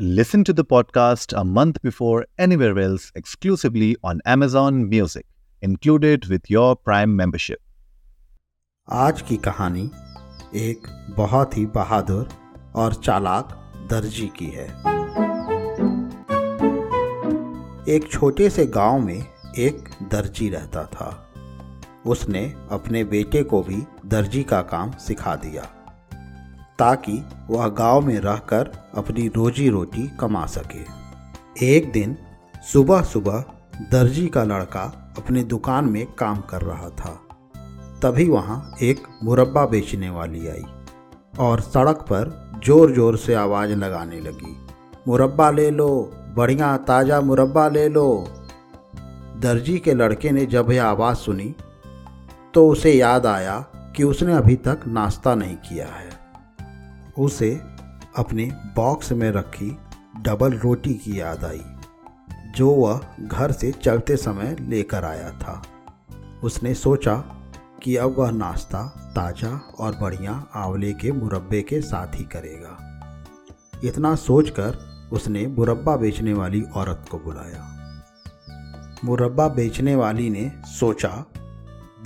Listen to the podcast a month before anywhere else exclusively on Amazon Music, included with your Prime membership. आज की कहानी एक बहुत ही बहादुर और चालाक दर्जी की है एक छोटे से गाँव में एक दर्जी रहता था उसने अपने बेटे को भी दर्जी का काम सिखा दिया ताकि वह गाँव में रहकर अपनी रोजी रोटी कमा सके। एक दिन सुबह सुबह दर्जी का लड़का अपनी दुकान में काम कर रहा था। तभी वहाँ एक मुरब्बा बेचने वाली आई और सड़क पर ज़ोर ज़ोर से आवाज़ लगाने लगी। मुरब्बा ले लो, बढ़िया ताज़ा मुरब्बा ले लो। दर्जी के लड़के ने जब यह आवाज़ सुनी तो उसे याद आया कि उसने अभी तक नाश्ता नहीं किया है। उसे अपने बॉक्स में रखी डबल रोटी की याद आई, जो वह घर से चलते समय लेकर आया था। उसने सोचा कि अब वह नाश्ता ताज़ा और बढ़िया आंवले के मुरब्बे के साथ ही करेगा। इतना सोचकर उसने मुरब्बा बेचने वाली औरत को बुलाया। मुरब्बा बेचने वाली ने सोचा,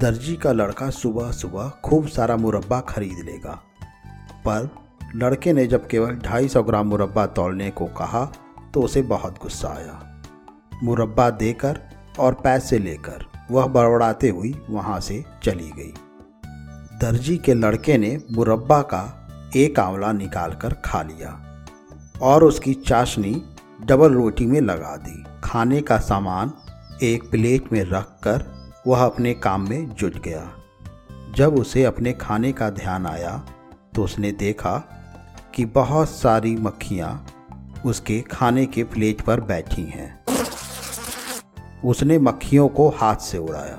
दर्जी का लड़का सुबह सुबह खूब सारा मुरब्बा खरीद लेगा, पर लड़के ने जब केवल ढाई सौ ग्राम मुरब्बा तोलने को कहा तो उसे बहुत गुस्सा आया। मुरब्बा देकर और पैसे लेकर वह बड़बड़ाते हुई वहाँ से चली गई। दर्जी के लड़के ने मुरब्बा का एक आंवला निकाल कर खा लिया और उसकी चाशनी डबल रोटी में लगा दी। खाने का सामान एक प्लेट में रख कर वह अपने काम में जुट गया। जब उसे अपने खाने का ध्यान आया तो उसने देखा कि बहुत सारी मक्खियाँ उसके खाने के प्लेट पर बैठी हैं। उसने मक्खियों को हाथ से उड़ाया,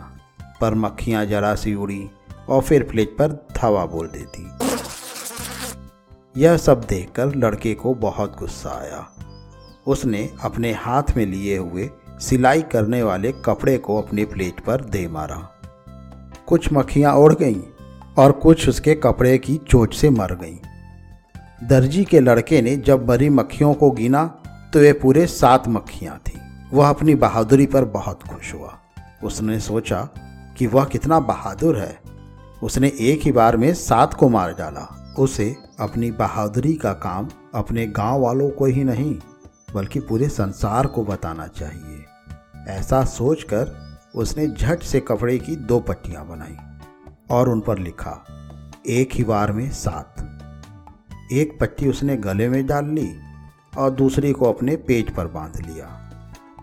पर मक्खियाँ जरा सी उड़ी और फिर प्लेट पर धवा बोल देती। यह सब देखकर लड़के को बहुत गुस्सा आया। उसने अपने हाथ में लिए हुए सिलाई करने वाले कपड़े को अपने प्लेट पर दे मारा। कुछ मक्खियाँ उड़ गईं और कुछ उसके कपड़े की चोट से मर गईं। दर्जी के लड़के ने जब मरी मक्खियों को गिना तो वे पूरे सात मक्खियाँ थीं। वह अपनी बहादुरी पर बहुत खुश हुआ। उसने सोचा कि वह कितना बहादुर है। उसने एक ही बार में सात को मार डाला। उसे अपनी बहादुरी का काम अपने गाँव वालों को ही नहीं, बल्कि पूरे संसार को बताना चाहिए। ऐसा सोचकर उसने झट से कपड़े की दो पट्टियाँ बनाई और उन पर लिखा, एक ही बार में सात। एक पट्टी उसने गले में डाल ली और दूसरी को अपने पेट पर बाँध लिया।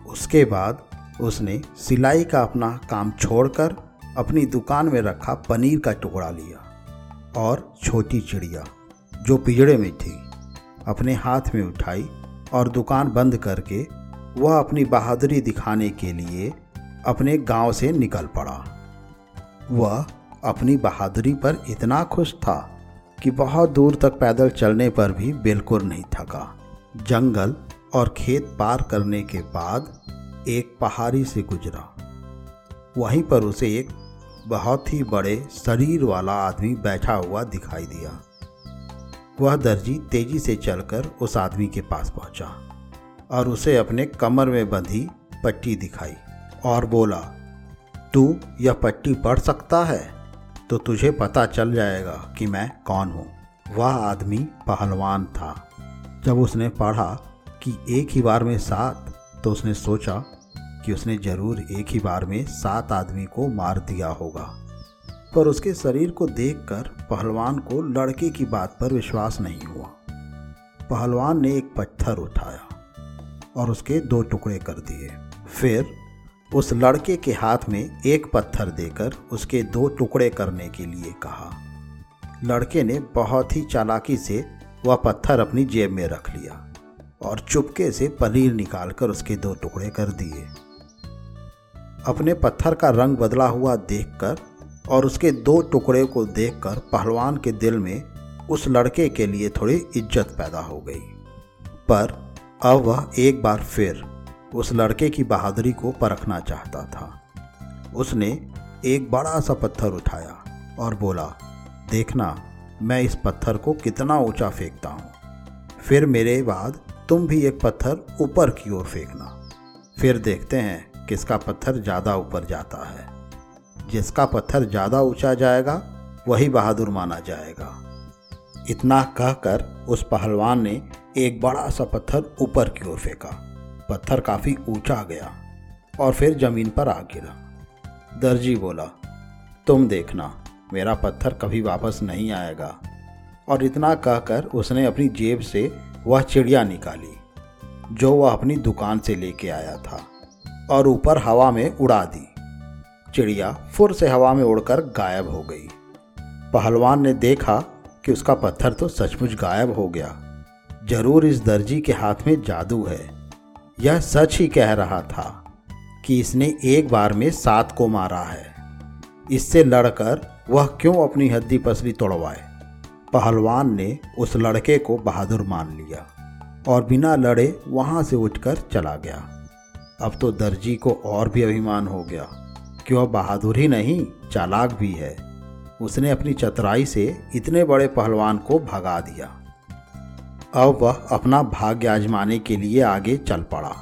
उसके बाद उसने सिलाई का अपना काम छोड़कर अपनी दुकान में रखा पनीर का टुकड़ा लिया और छोटी चिड़िया, जो पिजड़े में थी, अपने हाथ में उठाई और दुकान बंद करके वह अपनी बहादुरी दिखाने के लिए अपने गाँव से निकल पड़ा। वह अपनी बहादुरी पर इतना खुश था कि बहुत दूर तक पैदल चलने पर भी बिल्कुल नहीं थका। जंगल और खेत पार करने के बाद एक पहाड़ी से गुजरा। वहीं पर उसे एक बहुत ही बड़े शरीर वाला आदमी बैठा हुआ दिखाई दिया। वह दर्जी तेज़ी से चलकर उस आदमी के पास पहुँचा और उसे अपने कमर में बंधी पट्टी दिखाई और बोला, तू यह पट्टी पढ़ सकता है? तो तुझे पता चल जाएगा कि मैं कौन हूँ। वह आदमी पहलवान था। जब उसने पढ़ा कि एक ही बार में सात तो उसने सोचा कि उसने ज़रूर एक ही बार में सात आदमी को मार दिया होगा। पर उसके शरीर को देखकर पहलवान को लड़के की बात पर विश्वास नहीं हुआ। पहलवान ने एक पत्थर उठाया और उसके दो टुकड़े कर दिए। फिर उस लड़के के हाथ में एक पत्थर देकर उसके दो टुकड़े करने के लिए कहा। लड़के ने बहुत ही चालाकी से वह पत्थर अपनी जेब में रख लिया और चुपके से पनीर निकालकर उसके दो टुकड़े कर दिए। अपने पत्थर का रंग बदला हुआ देखकर और उसके दो टुकड़े को देखकर पहलवान के दिल में उस लड़के के लिए थोड़ी इज़्ज़त पैदा हो गई। पर अब वह एक बार फिर उस लड़के की बहादुरी को परखना चाहता था। उसने एक बड़ा सा पत्थर उठाया और बोला, देखना, मैं इस पत्थर को कितना ऊँचा फेंकता हूँ। फिर मेरे बाद तुम भी एक पत्थर ऊपर की ओर फेंकना। फिर देखते हैं किसका पत्थर ज़्यादा ऊपर जाता है। जिसका पत्थर ज़्यादा ऊँचा जाएगा, वही बहादुर माना जाएगा। इतना कहकर उस पहलवान ने एक बड़ा सा पत्थर ऊपर की ओर फेंका। पत्थर काफ़ी ऊँचा गया और फिर ज़मीन पर आ गिरा। दर्जी बोला, तुम देखना, मेरा पत्थर कभी वापस नहीं आएगा। और इतना कहकर उसने अपनी जेब से वह चिड़िया निकाली, जो वह अपनी दुकान से लेके आया था, और ऊपर हवा में उड़ा दी। चिड़िया फुर से हवा में उड़कर गायब हो गई। पहलवान ने देखा कि उसका पत्थर तो सचमुच गायब हो गया। ज़रूर इस दर्जी के हाथ में जादू है। यह सच ही कह रहा था कि इसने एक बार में सात को मारा है। इससे लड़कर वह क्यों अपनी हद्दी पसली तोड़वाए? पहलवान ने उस लड़के को बहादुर मान लिया और बिना लड़े वहाँ से उठकर चला गया। अब तो दर्जी को और भी अभिमान हो गया कि वह बहादुर ही नहीं, चालाक भी है। उसने अपनी चतुराई से इतने बड़े पहलवान को भगा दिया। अब वह अपना भाग्य आजमाने के लिए आगे चल पड़ा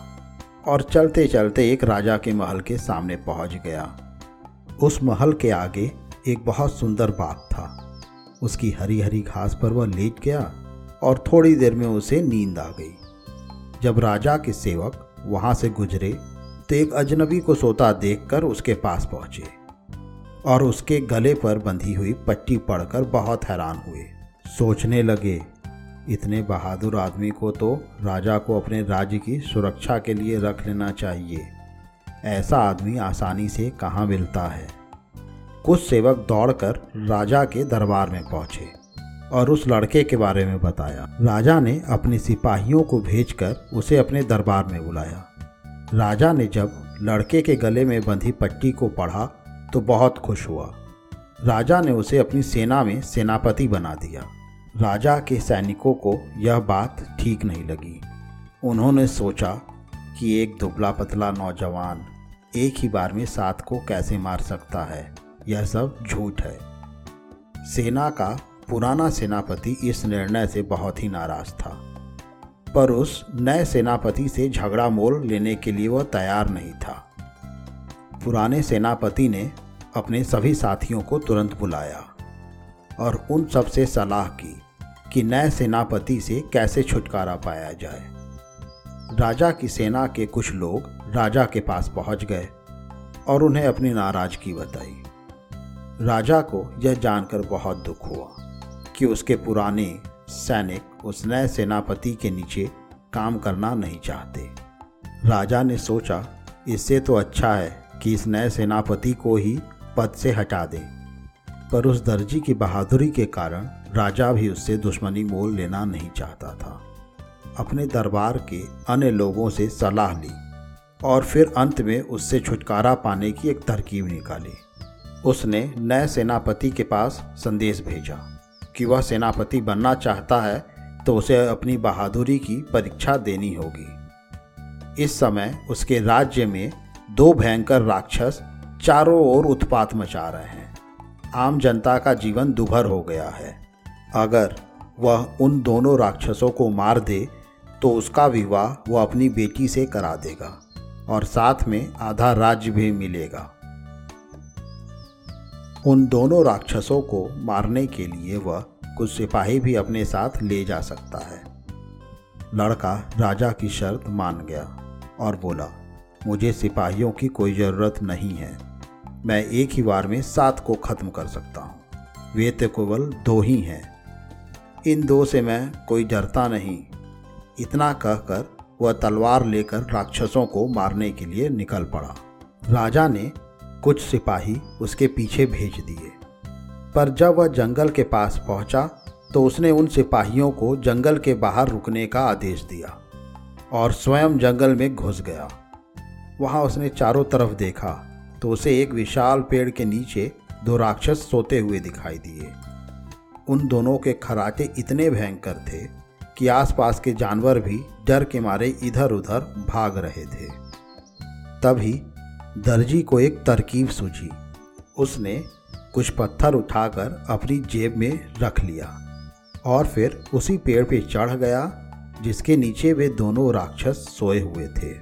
और चलते चलते एक राजा के महल के सामने पहुँच गया। उस महल के आगे एक बहुत सुंदर बाग था। उसकी हरी हरी घास पर वह लेट गया और थोड़ी देर में उसे नींद आ गई। जब राजा के सेवक वहाँ से गुजरे तो एक अजनबी को सोता देखकर उसके पास पहुँचे और उसके गले पर बंधी हुई पट्टी पढ़कर बहुत हैरान हुए। सोचने लगे इतने बहादुर आदमी को तो राजा को अपने राज्य की सुरक्षा के लिए रख लेना चाहिए। ऐसा आदमी आसानी से कहाँ मिलता है? कुछ सेवक दौड़कर राजा के दरबार में पहुँचे और उस लड़के के बारे में बताया। राजा ने अपने सिपाहियों को भेजकर उसे अपने दरबार में बुलाया। राजा ने जब लड़के के गले में बंधी पट्टी को पढ़ा तो बहुत खुश हुआ। राजा ने उसे अपनी सेना में सेनापति बना दिया। राजा के सैनिकों को यह बात ठीक नहीं लगी। उन्होंने सोचा कि एक दुबला पतला नौजवान एक ही बार में सात को कैसे मार सकता है। यह सब झूठ है। सेना का पुराना सेनापति इस निर्णय से बहुत ही नाराज़ था। पर उस नए सेनापति से झगड़ा मोल लेने के लिए वह तैयार नहीं था। पुराने सेनापति ने अपने सभी साथियों को तुरंत बुलाया। और उन सबसे सलाह की कि नए सेनापति से कैसे छुटकारा पाया जाए। राजा की सेना के कुछ लोग राजा के पास पहुँच गए और उन्हें अपनी नाराज़गी बताई। राजा को यह जानकर बहुत दुख हुआ कि उसके पुराने सैनिक उस नए सेनापति के नीचे काम करना नहीं चाहते। राजा ने सोचा, इससे तो अच्छा है कि इस नए सेनापति को ही पद से हटा दे। पर उस दर्जी की बहादुरी के कारण राजा भी उससे दुश्मनी मोल लेना नहीं चाहता था। अपने दरबार के अन्य लोगों से सलाह ली और फिर अंत में उससे छुटकारा पाने की एक तरकीब निकाली। उसने नए सेनापति के पास संदेश भेजा कि वह सेनापति बनना चाहता है तो उसे अपनी बहादुरी की परीक्षा देनी होगी। इस समय उसके राज्य में दो भयंकर राक्षस चारों ओर उत्पात मचा रहे हैं। आम जनता का जीवन दुभर हो गया है। अगर वह उन दोनों राक्षसों को मार दे तो उसका विवाह वह अपनी बेटी से करा देगा और साथ में आधा राज्य भी मिलेगा। उन दोनों राक्षसों को मारने के लिए वह कुछ सिपाही भी अपने साथ ले जा सकता है। लड़का राजा की शर्त मान गया और बोला, मुझे सिपाहियों की कोई ज़रूरत नहीं है। मैं एक ही बार में सात को ख़त्म कर सकता हूँ। वे तो केवल दो ही हैं। इन दो से मैं कोई डरता नहीं। इतना कहकर वह तलवार लेकर राक्षसों को मारने के लिए निकल पड़ा। राजा ने कुछ सिपाही उसके पीछे भेज दिए। पर जब वह जंगल के पास पहुँचा तो उसने उन सिपाहियों को जंगल के बाहर रुकने का आदेश दिया और स्वयं जंगल में घुस गया। वहाँ उसने चारों तरफ़ देखा तो उसे एक विशाल पेड़ के नीचे दो राक्षस सोते हुए दिखाई दिए। उन दोनों के खराटे इतने भयंकर थे कि आसपास के जानवर भी डर के मारे इधर उधर भाग रहे थे। तभी दर्जी को एक तरकीब सूझी। उसने कुछ पत्थर उठाकर अपनी जेब में रख लिया और फिर उसी पेड़ पे चढ़ गया, जिसके नीचे वे दोनों राक्षस सोए हुए थे।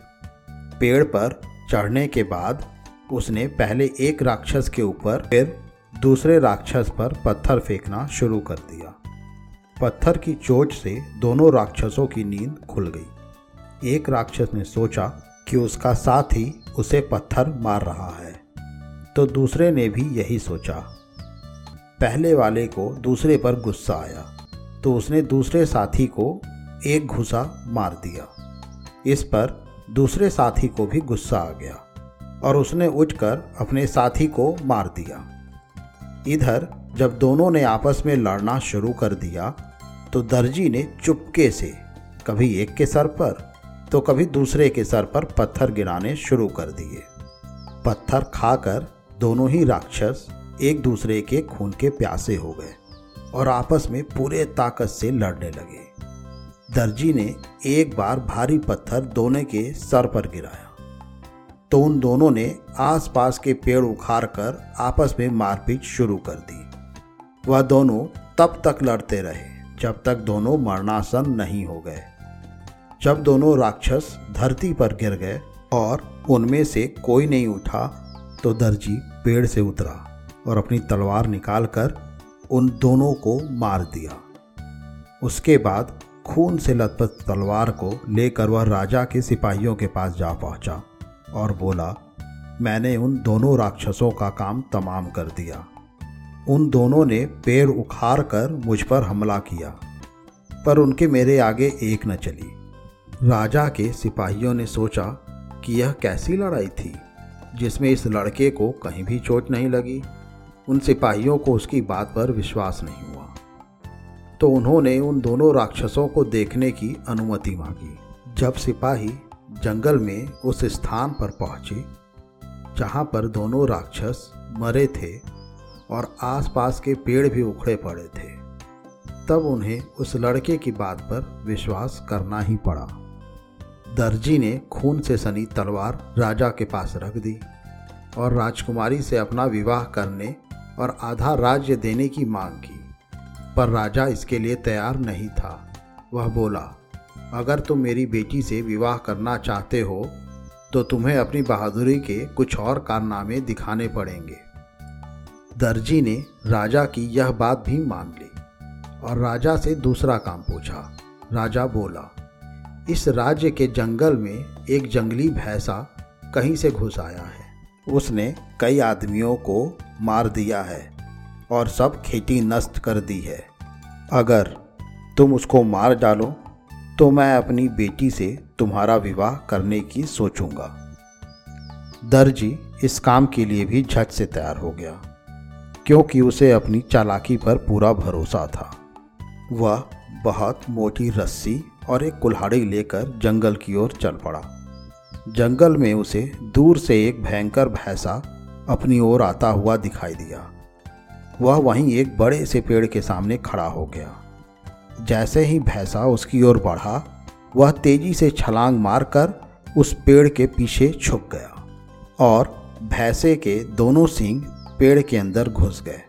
पेड़ पर चढ़ने के बाद उसने पहले एक राक्षस के ऊपर, फिर दूसरे राक्षस पर पत्थर फेंकना शुरू कर दिया। पत्थर की चोट से दोनों राक्षसों की नींद खुल गई। एक राक्षस ने सोचा कि उसका साथी उसे पत्थर मार रहा है। तो दूसरे ने भी यही सोचा। पहले वाले को दूसरे पर गुस्सा आया तो उसने दूसरे साथी को एक घुसा मार दिया। इस पर दूसरे साथी को भी गुस्सा आ गया। और उसने उठकर अपने साथी को मार दिया। इधर, जब दोनों ने आपस में लड़ना शुरू कर दिया तो दर्जी ने चुपके से, कभी एक के सर पर तो कभी दूसरे के सर पर पत्थर गिराने शुरू कर दिए। पत्थर खाकर दोनों ही राक्षस एक दूसरे के खून के प्यासे हो गए और आपस में पूरे ताकत से लड़ने लगे। दर्जी ने एक बार भारी पत्थर दोनों के सर पर गिराया। तो उन दोनों ने आसपास के पेड़ उखाड़ कर आपस में मारपीट शुरू कर दी। वह दोनों तब तक लड़ते रहे, जब तक दोनों मरणासन नहीं हो गए। जब दोनों राक्षस धरती पर गिर गए और उनमें से कोई नहीं उठा तो दर्जी पेड़ से उतरा और अपनी तलवार निकालकर उन दोनों को मार दिया। उसके बाद खून से लथपथ तलवार को लेकर वह राजा के सिपाहियों के पास जा पहुँचा। और बोला, मैंने उन दोनों राक्षसों का काम तमाम कर दिया। उन दोनों ने पेड़ उखाड़ कर मुझ पर हमला किया, पर उनके मेरे आगे एक न चली। राजा के सिपाहियों ने सोचा कि यह कैसी लड़ाई थी, जिसमें इस लड़के को कहीं भी चोट नहीं लगी। उन सिपाहियों को उसकी बात पर विश्वास नहीं हुआ। तो उन्होंने उन दोनों राक्षसों को देखने की अनुमति मांगी। जब सिपाही जंगल में उस स्थान पर पहुँचे, जहाँ पर दोनों राक्षस मरे थे और आसपास के पेड़ भी उखड़े पड़े थे। तब उन्हें उस लड़के की बात पर विश्वास करना ही पड़ा। दर्जी ने खून से सनी तलवार राजा के पास रख दी और राजकुमारी से अपना विवाह करने और आधा राज्य देने की मांग की। पर राजा इसके लिए तैयार नहीं था। वह बोला अगर तुम मेरी बेटी से विवाह करना चाहते हो तो तुम्हें अपनी बहादुरी के कुछ और कारनामे दिखाने पड़ेंगे। दर्जी ने राजा की यह बात भी मान ली और राजा से दूसरा काम पूछा। राजा बोला, इस राज्य के जंगल में एक जंगली भैंसा कहीं से घुस आया है। उसने कई आदमियों को मार दिया है और सब खेती नष्ट कर दी है। अगर तुम उसको मार डालो तो मैं अपनी बेटी से तुम्हारा विवाह करने की सोचूँगा। दर्जी, इस काम के लिए भी झट से तैयार हो गया, क्योंकि उसे अपनी चालाकी पर पूरा भरोसा था। वह बहुत मोटी रस्सी और एक कुल्हाड़ी लेकर जंगल की ओर चल पड़ा। जंगल में उसे दूर से एक भयंकर भैंसा अपनी ओर आता हुआ दिखाई दिया। वह वहीं एक बड़े से पेड़ के सामने खड़ा हो गया। जैसे ही भैंसा उसकी ओर बढ़ा, वह तेज़ी से छलांग मारकर उस पेड़ के पीछे छुप गया और भैंसे के दोनों सींग पेड़ के अंदर घुस गए।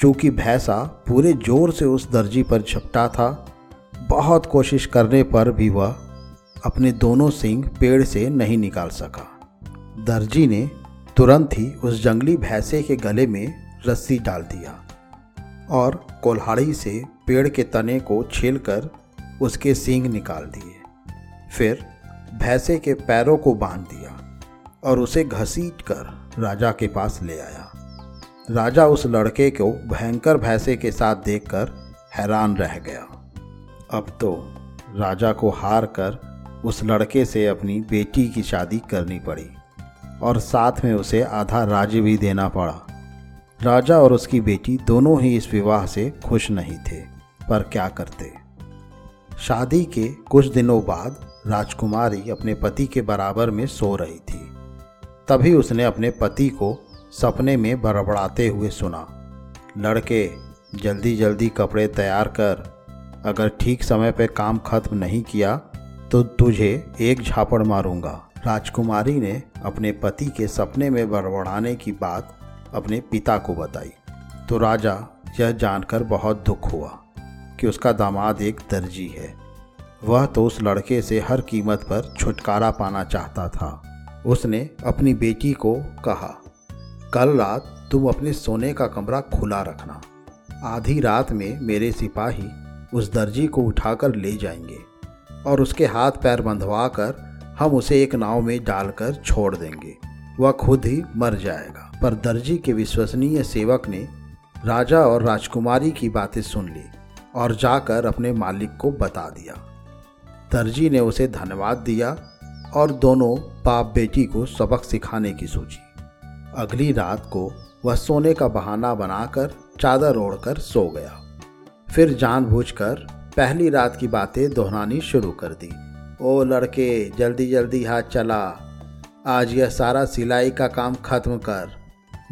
चूँकि भैंसा पूरे ज़ोर से उस दर्जी पर झपटा था, बहुत कोशिश करने पर भी वह अपने दोनों सिंग पेड़ से नहीं निकाल सका। दर्जी ने तुरंत ही उस जंगली भैंसे के गले में रस्सी डाल दिया। और कोल्हाड़ी से पेड़ के तने को छीलकर उसके सींग निकाल दिए। फिर भैंसे के पैरों को बाँध दिया और उसे घसीट कर राजा के पास ले आया। राजा उस लड़के को भयंकर भैंसे के साथ देखकर हैरान रह गया। अब तो राजा को हार कर उस लड़के से अपनी बेटी की शादी करनी पड़ी और साथ में उसे आधा राज्य भी देना पड़ा। राजा और उसकी बेटी दोनों ही इस विवाह से खुश नहीं थे, पर क्या करते? शादी के कुछ दिनों बाद राजकुमारी अपने पति के बराबर में सो रही थी। तभी उसने अपने पति को सपने में बड़बड़ाते हुए सुना। लड़के जल्दी जल्दी कपड़े तैयार कर। अगर ठीक समय पर काम खत्म नहीं किया तो तुझे एक झापड़ मारूँगा। राजकुमारी ने अपने पति के सपने में बड़बड़ाने की बात अपने पिता को बताई। तो राजा यह जानकर बहुत दुख हुआ कि उसका दामाद एक दर्जी है। वह तो उस लड़के से हर कीमत पर छुटकारा पाना चाहता था। उसने अपनी बेटी को कहा, कल रात तुम अपने सोने का कमरा खुला रखना। आधी रात में मेरे सिपाही उस दर्जी को उठाकर ले जाएँगे और उसके हाथ पैर बंधवा कर हम उसे एक नाव में डालकर छोड़ देंगे। वह खुद ही मर जाएगा। पर दर्जी के विश्वसनीय सेवक ने राजा और राजकुमारी की बातें सुन ली और जाकर अपने मालिक को बता दिया। दर्जी ने उसे धन्यवाद दिया और दोनों बाप बेटी को सबक सिखाने की सोची। अगली रात को वह सोने का बहाना बनाकर चादर ओढ़कर सो गया। फिर जानबूझकर पहली रात की बातें दोहरानी शुरू कर दी। ओ लड़के जल्दी जल्दी हाथ चला। आज यह सारा सिलाई का काम खत्म कर।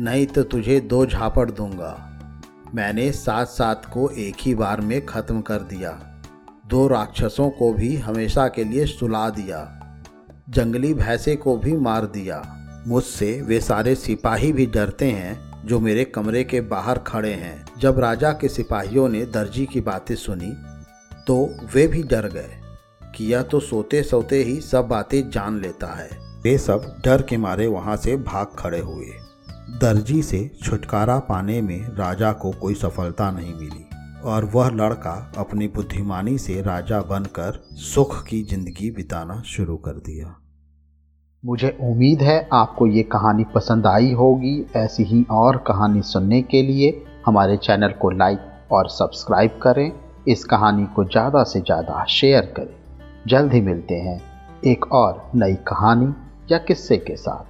नहीं तो तुझे दो झापड़ दूँगा। मैंने सात सात को एक ही बार में खत्म कर दिया। दो राक्षसों को भी हमेशा के लिए सुला दिया। जंगली भैंसे को भी मार दिया। मुझसे वे सारे सिपाही भी डरते हैं जो मेरे कमरे के बाहर खड़े हैं। जब राजा के सिपाहियों ने दर्जी की बातें सुनी तो वे भी डर गए कि यह तो सोते सोते ही सब बातें जान लेता है। वे सब डर के मारे वहाँ से भाग खड़े हुए। दर्जी से छुटकारा पाने में राजा को कोई सफलता नहीं मिली, और वह लड़का अपनी बुद्धिमानी से राजा बनकर सुख की ज़िंदगी बिताना शुरू कर दिया। मुझे उम्मीद है आपको ये कहानी पसंद आई होगी। ऐसी ही और कहानी सुनने के लिए हमारे चैनल को लाइक और सब्सक्राइब करें। इस कहानी को ज़्यादा से ज़्यादा शेयर करें। जल्द ही मिलते हैं एक और नई कहानी या किस्से के साथ।